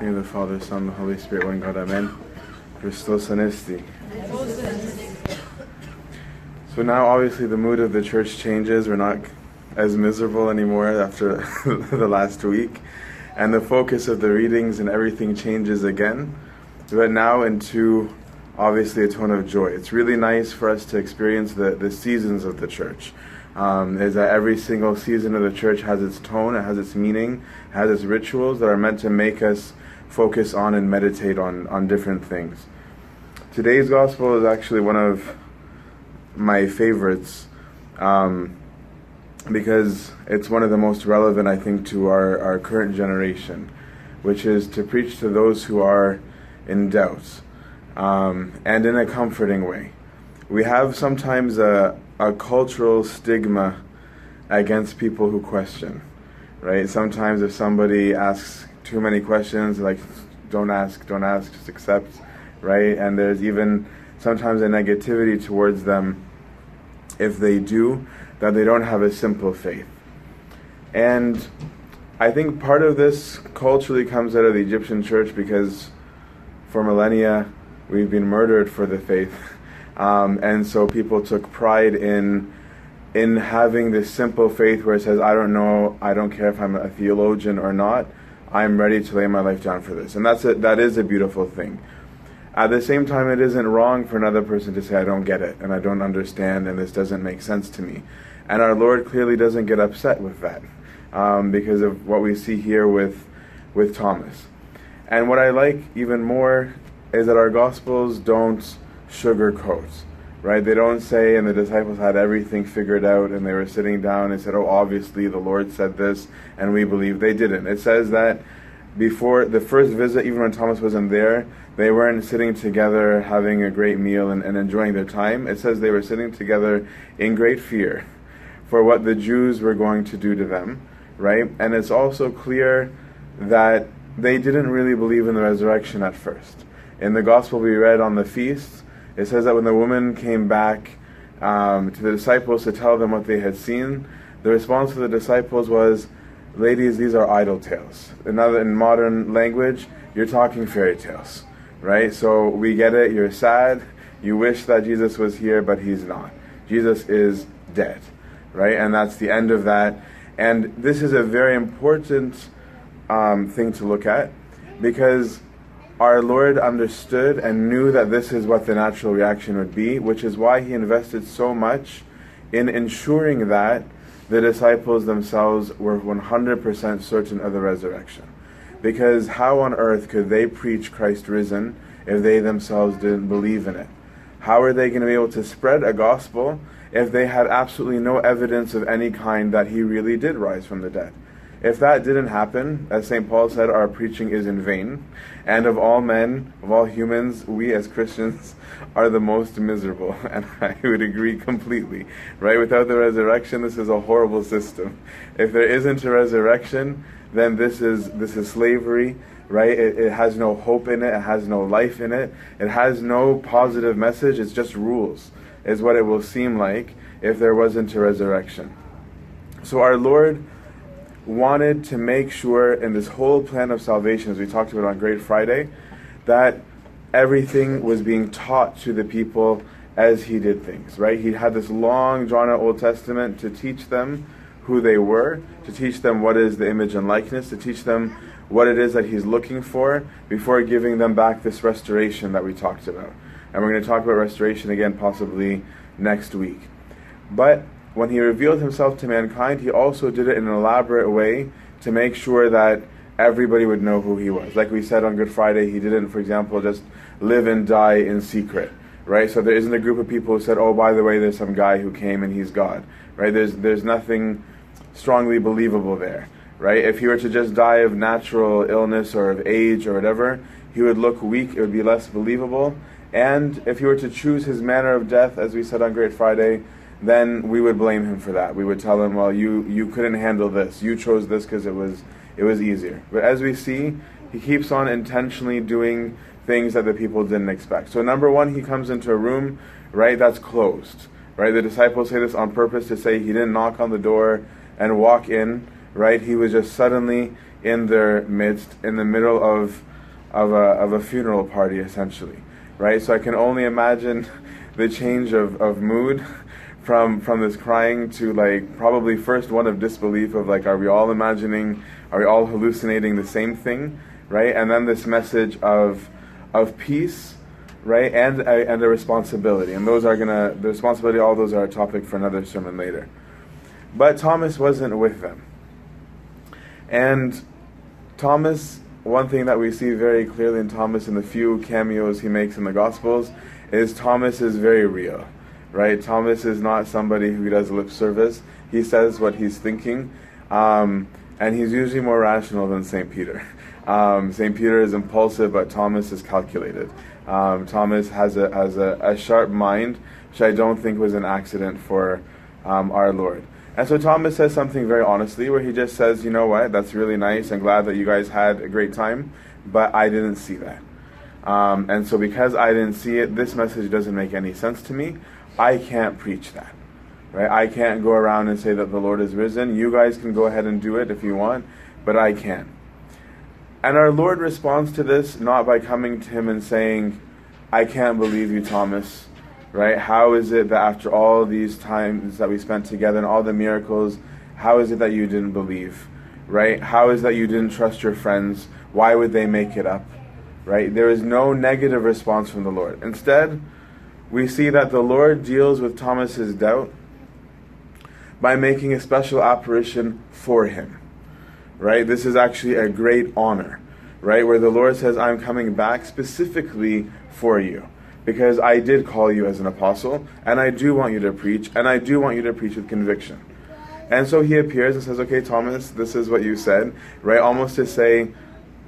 name of the Father, Son, and the Holy Spirit, one God, Amen. Christos Anesti. So now, obviously, the mood of the church changes. We're not as miserable anymore after the last week. And the focus of the readings and everything changes again. But now into obviously a tone of joy. It's really nice for us to experience the, the seasons of the church. Um, is that every single season of the church has its tone, it has its meaning, has its rituals that are meant to make us focus on and meditate on, on different things. Today's gospel is actually one of my favorites um, because it's one of the most relevant, I think, to our, our current generation, which is to preach to those who are in doubt um, and in a comforting way. We have sometimes a, a cultural stigma against people who question, right? Sometimes if somebody asks too many questions, like don't ask, don't ask, just accept, right? And there's even sometimes a negativity towards them if they do, that they don't have a simple faith. And I think part of this culturally comes out of the Egyptian church because for millennia we've been murdered for the faith. Um, and so people took pride in in having this simple faith where it says, I don't know, I don't care if I'm a theologian or not, I'm ready to lay my life down for this. And that's a, that is a beautiful thing. At the same time, it isn't wrong for another person to say, I don't get it, and I don't understand, and this doesn't make sense to me. And our Lord clearly doesn't get upset with that um, because of what we see here with, with Thomas. And what I like even more is that our Gospels don't sugarcoat, right? They don't say, and the disciples had everything figured out, and they were sitting down and said, oh, obviously the Lord said this, and we believe they didn't. It says that before the first visit, even when Thomas wasn't there, they weren't sitting together having a great meal and, and enjoying their time. It says they were sitting together in great fear for what the Jews were going to do to them, right? And it's also clear that they didn't really believe in the resurrection at first. In the gospel we read on the feast, it says that when the woman came back um, to the disciples to tell them what they had seen, the response of the disciples was, Ladies, these are idle tales. In, other, in modern language, you're talking fairy tales, right? So we get it, you're sad, you wish that Jesus was here, but he's not. Jesus is dead, right? And that's the end of that. And this is a very important um, thing to look at because our Lord understood and knew that this is what the natural reaction would be, which is why he invested so much in ensuring that the disciples themselves were 100% certain of the resurrection. Because how on earth could they preach Christ risen if they themselves didn't believe in it? How are they going to be able to spread a gospel if they had absolutely no evidence of any kind that he really did rise from the dead? If that didn't happen, as St. Paul said, our preaching is in vain. And of all men, of all humans, we as Christians are the most miserable. And I would agree completely. Right? Without the resurrection, this is a horrible system. If there isn't a resurrection, then this is this is slavery, right? It, it has no hope in it, it has no life in it, it has no positive message, it's just rules, is what it will seem like if there wasn't a resurrection. So our Lord wanted to make sure in this whole plan of salvation, as we talked about on Great Friday, that everything was being taught to the people as he did things, right? He had this long, drawn out Old Testament to teach them who they were, to teach them what is the image and likeness, to teach them what it is that he's looking for before giving them back this restoration that we talked about. And we're going to talk about restoration again, possibly next week. But when he revealed himself to mankind, he also did it in an elaborate way to make sure that everybody would know who he was. Like we said on Good Friday, he didn't, for example, just live and die in secret, right? So there isn't a group of people who said, "Oh, by the way, there's some guy who came and he's God," right? There's there's nothing strongly believable there, right? If he were to just die of natural illness or of age or whatever, he would look weak. It would be less believable. And if he were to choose his manner of death, as we said on Great Friday, then we would blame him for that. We would tell him, "Well, you you couldn't handle this. You chose this because it was it was easier." But as we see, he keeps on intentionally doing things that the people didn't expect. So number one, he comes into a room, right? That's closed, right? The disciples say this on purpose to say he didn't knock on the door and walk in, right? He was just suddenly in their midst, in the middle of of a, of a funeral party, essentially, right? So I can only imagine the change of, of mood from from this crying to like probably first one of disbelief of like are we all imagining are we all hallucinating the same thing right? And then this message of of peace right? And and a responsibility. And those are gonna the responsibility all those are a topic for another sermon later. But thomas wasn't with them. And thomas one thing that we see very clearly in thomas in the few cameos he makes in the gospels is thomas is very real right thomas is not somebody who does lip service he says what he's thinking um, and he's usually more rational than st peter um, st peter is impulsive but thomas is calculated um, Thomas has a has a, a, sharp mind, which I don't think was an accident for um, our Lord. And so Thomas says something very honestly, where he just says, "You know what? That's really nice. I'm glad that you guys had a great time, but I didn't see that. Um, and so because I didn't see it, this message doesn't make any sense to me. I can't preach that." Right? I can't go around and say that the Lord is risen. You guys can go ahead and do it if you want, but I can't. And our Lord responds to this not by coming to him and saying, I can't believe you, Thomas. Right? How is it that after all these times that we spent together and all the miracles, how is it that you didn't believe? Right? How is that you didn't trust your friends? Why would they make it up? Right? There is no negative response from the Lord. Instead, we see that the Lord deals with Thomas's doubt by making a special apparition for him right? This is actually a great honor, right? Where the Lord says, I'm coming back specifically for you because I did call you as an apostle and I do want you to preach and I do want you to preach with conviction. And so he appears and says, Okay, Thomas, this is what you said, right? Almost to say,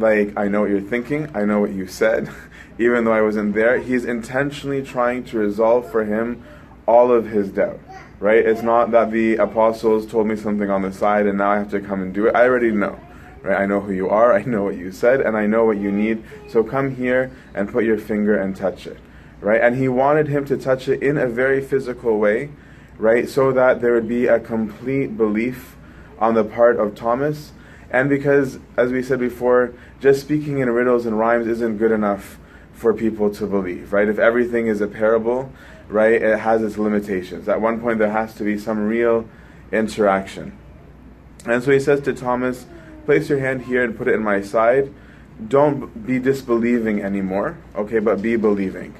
like, I know what you're thinking, I know what you said, even though I wasn't there. He's intentionally trying to resolve for him all of his doubt right? It's not that the apostles told me something on the side and now I have to come and do it. I already know, right? I know who you are, I know what you said, and I know what you need. So come here and put your finger and touch it, right? And he wanted him to touch it in a very physical way, right? So that there would be a complete belief on the part of Thomas. And because, as we said before, just speaking in riddles and rhymes isn't good enough for people to believe, right? If everything is a parable, right, it has its limitations. At one point, there has to be some real interaction. And so he says to Thomas, Place your hand here and put it in my side. Don't be disbelieving anymore, okay, but be believing.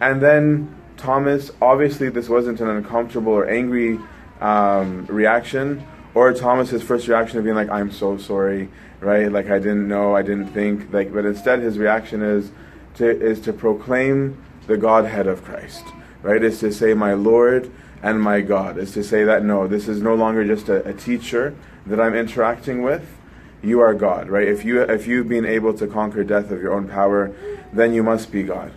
And then Thomas, obviously, this wasn't an uncomfortable or angry um, reaction, or Thomas's first reaction of being like, "I'm so sorry," right? Like I didn't know, I didn't think. Like, but instead, his reaction is to is to proclaim the Godhead of Christ, right? Is to say, my Lord and my God. Is to say that, no, this is no longer just a, a teacher that I'm interacting with. You are God, right? If, you, if you've been able to conquer death of your own power, then you must be God.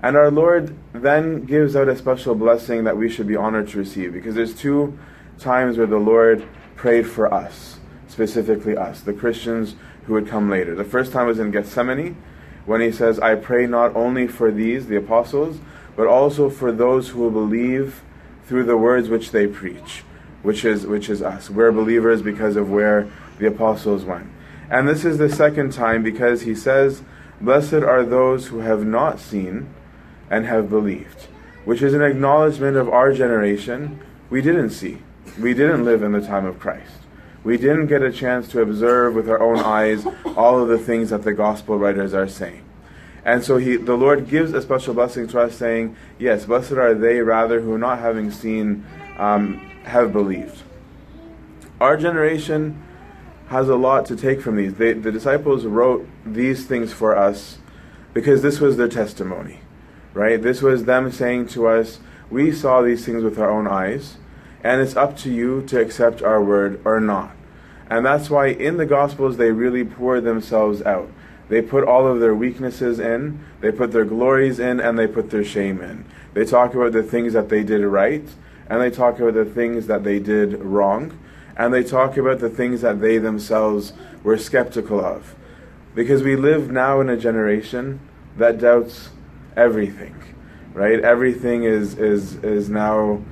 And our Lord then gives out a special blessing that we should be honored to receive because there's two times where the Lord prayed for us, specifically us, the Christians who would come later. The first time was in Gethsemane, when he says, I pray not only for these, the apostles, but also for those who will believe through the words which they preach, which is, which is us. We're believers because of where the apostles went. And this is the second time because he says, Blessed are those who have not seen and have believed, which is an acknowledgement of our generation. We didn't see, we didn't live in the time of Christ we didn't get a chance to observe with our own eyes all of the things that the gospel writers are saying. And so he, the Lord gives a special blessing to us, saying, Yes, blessed are they rather who, not having seen, um, have believed. Our generation has a lot to take from these. They, the disciples wrote these things for us because this was their testimony, right? This was them saying to us, We saw these things with our own eyes and it's up to you to accept our word or not. And that's why in the Gospels they really pour themselves out. They put all of their weaknesses in, they put their glories in, and they put their shame in. They talk about the things that they did right, and they talk about the things that they did wrong, and they talk about the things that they themselves were skeptical of. Because we live now in a generation that doubts everything, right? Everything is, is, is now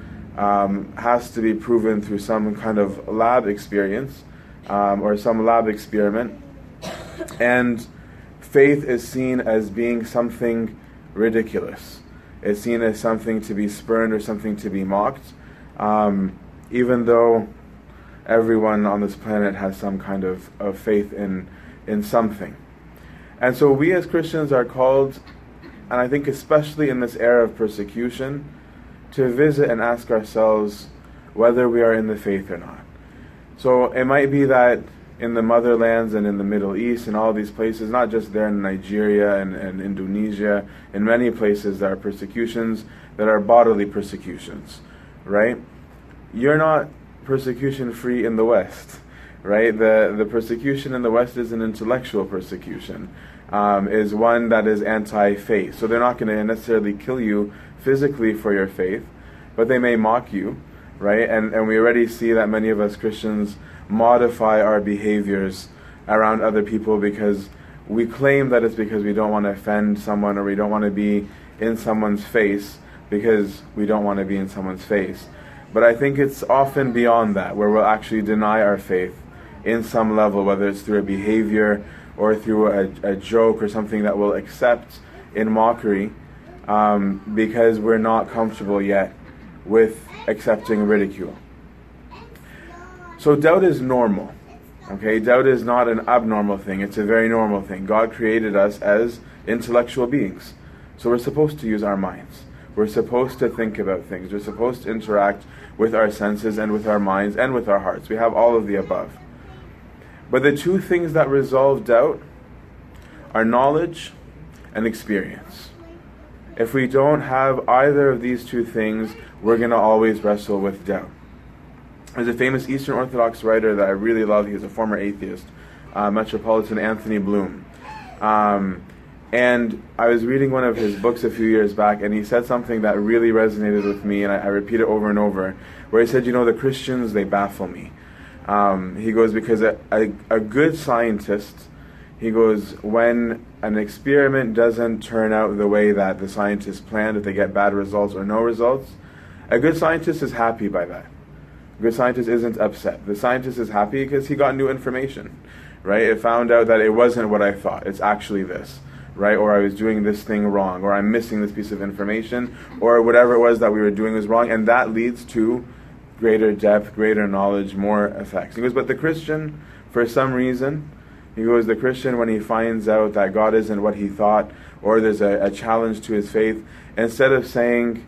um, has to be proven through some kind of lab experience um, or some lab experiment. And faith is seen as being something ridiculous. It's seen as something to be spurned or something to be mocked, um, even though everyone on this planet has some kind of, of faith in, in something. And so we as Christians are called, and I think especially in this era of persecution, to visit and ask ourselves whether we are in the faith or not. So it might be that in the motherlands and in the Middle East and all these places, not just there in Nigeria and, and Indonesia, in many places there are persecutions that are bodily persecutions, right? You're not persecution free in the West, right? The, the persecution in the West is an intellectual persecution, um, is one that is anti faith. So they're not going to necessarily kill you physically for your faith, but they may mock you, right? And, and we already see that many of us Christians modify our behaviors around other people because we claim that it's because we don't want to offend someone or we don't want to be in someone's face because we don't want to be in someone's face. But I think it's often beyond that, where we'll actually deny our faith in some level, whether it's through a behavior or through a, a joke or something that we'll accept in mockery um, because we're not comfortable yet with accepting ridicule. So doubt is normal. Okay, doubt is not an abnormal thing, it's a very normal thing. God created us as intellectual beings. So we're supposed to use our minds. We're supposed to think about things. We're supposed to interact with our senses and with our minds and with our hearts. We have all of the above. But the two things that resolve doubt are knowledge and experience. If we don't have either of these two things, we're going to always wrestle with doubt. There's a famous Eastern Orthodox writer that I really love. He's a former atheist, uh, Metropolitan Anthony Bloom. Um, and I was reading one of his books a few years back, and he said something that really resonated with me, and I, I repeat it over and over, where he said, You know, the Christians, they baffle me. Um, he goes, Because a, a, a good scientist, he goes, when an experiment doesn't turn out the way that the scientists planned, if they get bad results or no results, a good scientist is happy by that good scientist isn't upset. The scientist is happy because he got new information, right? It found out that it wasn't what I thought. It's actually this, right? Or I was doing this thing wrong, or I'm missing this piece of information, or whatever it was that we were doing was wrong, and that leads to greater depth, greater knowledge, more effects. He goes, but the Christian, for some reason, he goes, the Christian, when he finds out that God isn't what he thought, or there's a, a challenge to his faith, instead of saying,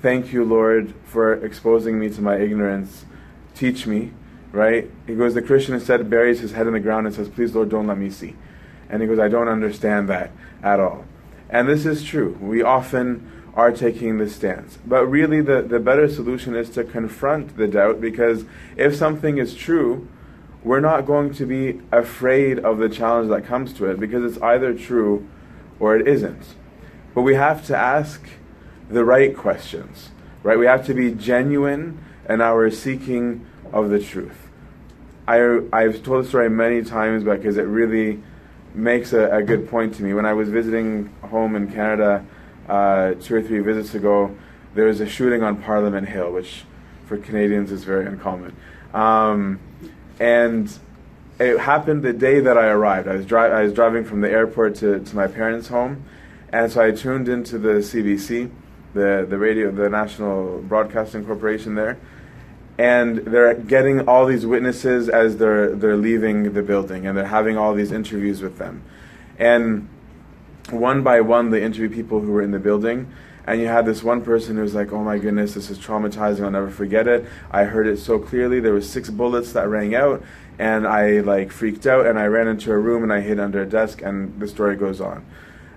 Thank you, Lord, for exposing me to my ignorance. Teach me, right? He goes, The Christian instead buries his head in the ground and says, Please, Lord, don't let me see. And he goes, I don't understand that at all. And this is true. We often are taking this stance. But really, the, the better solution is to confront the doubt because if something is true, we're not going to be afraid of the challenge that comes to it because it's either true or it isn't. But we have to ask the right questions, right? We have to be genuine in our seeking of the truth. I, I've told the story many times because it really makes a, a, good point to me. When I was visiting home in Canada uh, two or three visits ago, there was a shooting on Parliament Hill, which for Canadians is very uncommon. Um, and it happened the day that I arrived. I was, dri- I was driving from the airport to, to my parents' home, and so I tuned into the CBC the the radio, the National Broadcasting Corporation there, and they're getting all these witnesses as they're they're leaving the building, and they're having all these interviews with them, and one by one they interview people who were in the building. And you had this one person who was like, "Oh my goodness, this is traumatizing. I'll never forget it. I heard it so clearly. There was six bullets that rang out, and I like freaked out, and I ran into a room and I hid under a desk, and the story goes on.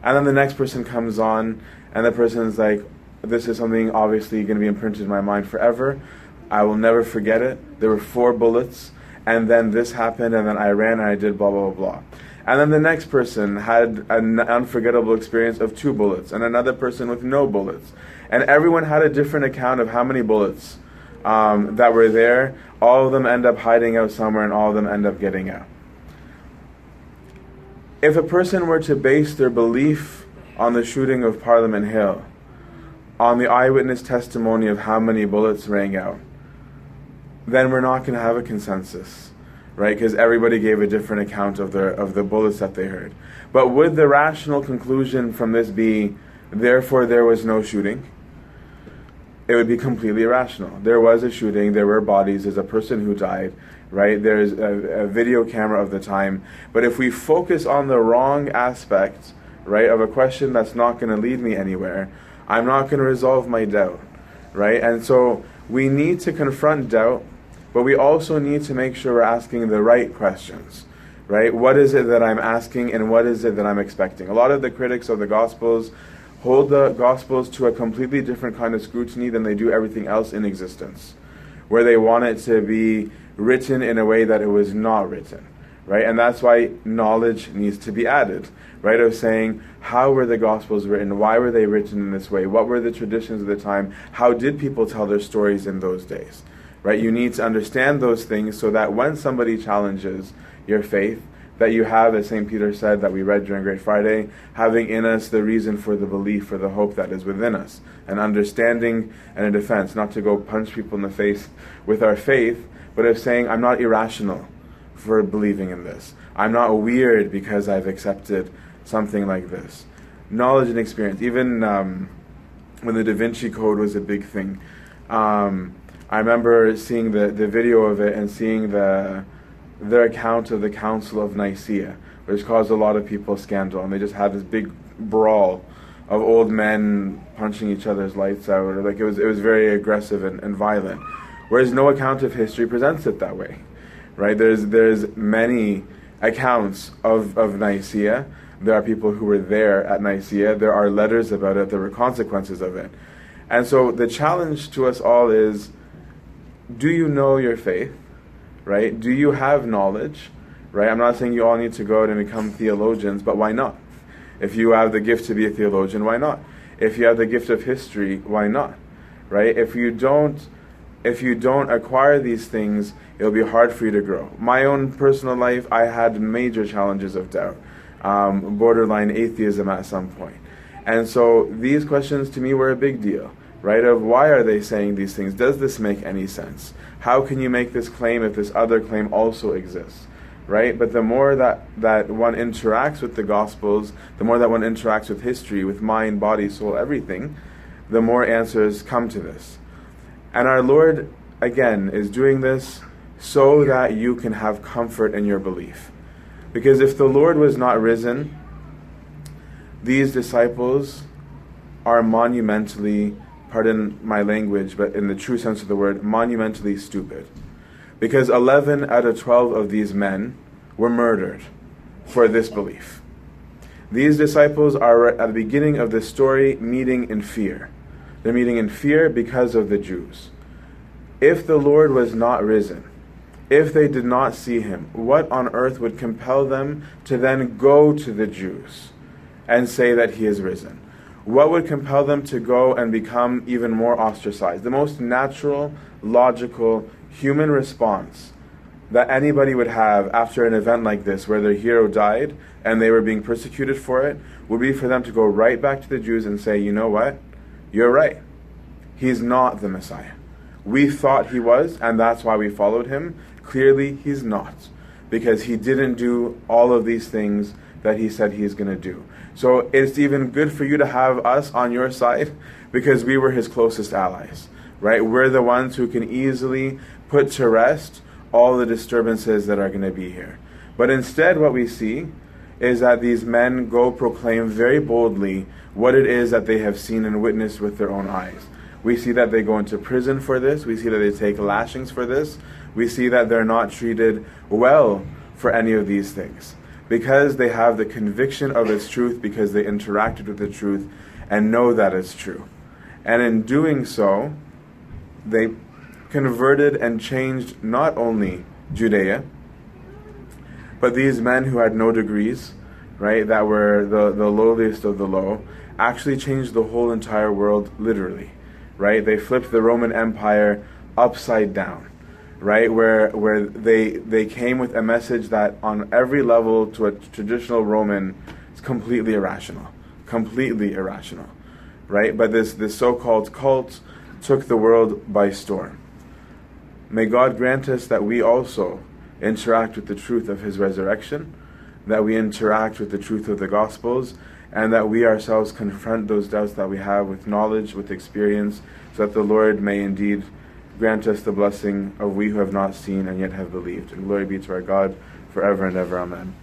And then the next person comes on, and the person's like, this is something obviously going to be imprinted in my mind forever. I will never forget it. There were four bullets, and then this happened, and then I ran and I did blah, blah, blah. And then the next person had an unforgettable experience of two bullets, and another person with no bullets. And everyone had a different account of how many bullets um, that were there. All of them end up hiding out somewhere, and all of them end up getting out. If a person were to base their belief on the shooting of Parliament Hill, on the eyewitness testimony of how many bullets rang out, then we're not going to have a consensus. Right? Because everybody gave a different account of the of the bullets that they heard. But would the rational conclusion from this be, therefore there was no shooting? It would be completely irrational. There was a shooting. There were bodies. There's a person who died, right? There's a, a video camera of the time. But if we focus on the wrong aspect, right, of a question that's not going to lead me anywhere, I'm not going to resolve my doubt, right? And so we need to confront doubt, but we also need to make sure we're asking the right questions, right? What is it that I'm asking and what is it that I'm expecting? A lot of the critics of the Gospels hold the Gospels to a completely different kind of scrutiny than they do everything else in existence, where they want it to be written in a way that it was not written, right? And that's why knowledge needs to be added, right? Of saying, how were the Gospels written? Why were they written in this way? What were the traditions of the time? How did people tell their stories in those days? Right? You need to understand those things so that when somebody challenges your faith, that you have, as St. Peter said, that we read during Great Friday, having in us the reason for the belief, for the hope that is within us, an understanding and a defense, not to go punch people in the face with our faith, but of saying, I'm not irrational for believing in this. I'm not weird because I've accepted something like this. Knowledge and experience. Even um, when the Da Vinci Code was a big thing, um, I remember seeing the, the video of it and seeing the their account of the Council of Nicaea, which caused a lot of people scandal, and they just had this big brawl of old men punching each other's lights out. Like it was, it was very aggressive and, and violent. Whereas no account of history presents it that way, right? There's there's many accounts of, of Nicaea. There are people who were there at Nicaea. There are letters about it. There were consequences of it. And so the challenge to us all is do you know your faith? right? Do you have knowledge, right? I'm not saying you all need to go out and become theologians, but why not? If you have the gift to be a theologian, why not? If you have the gift of history, why not? Right? If you don't if you don't acquire these things, it'll be hard for you to grow. My own personal life, I had major challenges of doubt, um, borderline atheism at some point. And so these questions to me were a big deal, right? Of why are they saying these things? Does this make any sense? how can you make this claim if this other claim also exists? Right? But the more that, that one interacts with the Gospels, the more that one interacts with history, with mind, body, soul, everything, the more answers come to this. And our Lord, again, is doing this so that you can have comfort in your belief. Because if the Lord was not risen, these disciples are monumentally pardon my language, but in the true sense of the word, monumentally stupid. Because 11 out of 12 of these men were murdered for this belief. These disciples are at the beginning of the story meeting in fear. They're meeting in fear because of the Jews. If the Lord was not risen, if they did not see him, what on earth would compel them to then go to the Jews and say that he is risen? What would compel them to go and become even more ostracized? The most natural, logical, human response that anybody would have after an event like this, where their hero died and they were being persecuted for it, would be for them to go right back to the Jews and say, you know what? You're right. He's not the Messiah. We thought he was, and that's why we followed him. Clearly, he's not, because he didn't do all of these things that he said he's going to do. So it's even good for you to have us on your side because we were his closest allies, right? We're the ones who can easily put to rest all the disturbances that are going to be here. But instead, what we see is that these men go proclaim very boldly what it is that they have seen and witnessed with their own eyes. We see that they go into prison for this. We see that they take lashings for this. We see that they're not treated well for any of these things because they have the conviction of its truth, because they interacted with the truth and know that it's true. And in doing so, they converted and changed not only Judea, but these men who had no degrees, right, that were the, the lowliest of the low, actually changed the whole entire world literally, right? They flipped the Roman Empire upside down right? Where where they they came with a message that on every level to a traditional Roman is completely irrational, completely irrational, right? But this this so-called cult took the world by storm. May God grant us that we also interact with the truth of his resurrection, that we interact with the truth of the Gospels, and that we ourselves confront those doubts that we have with knowledge, with experience, so that the Lord may indeed grant us the blessing of we who have not seen and yet have believed. And glory be to our God forever and ever. Amen.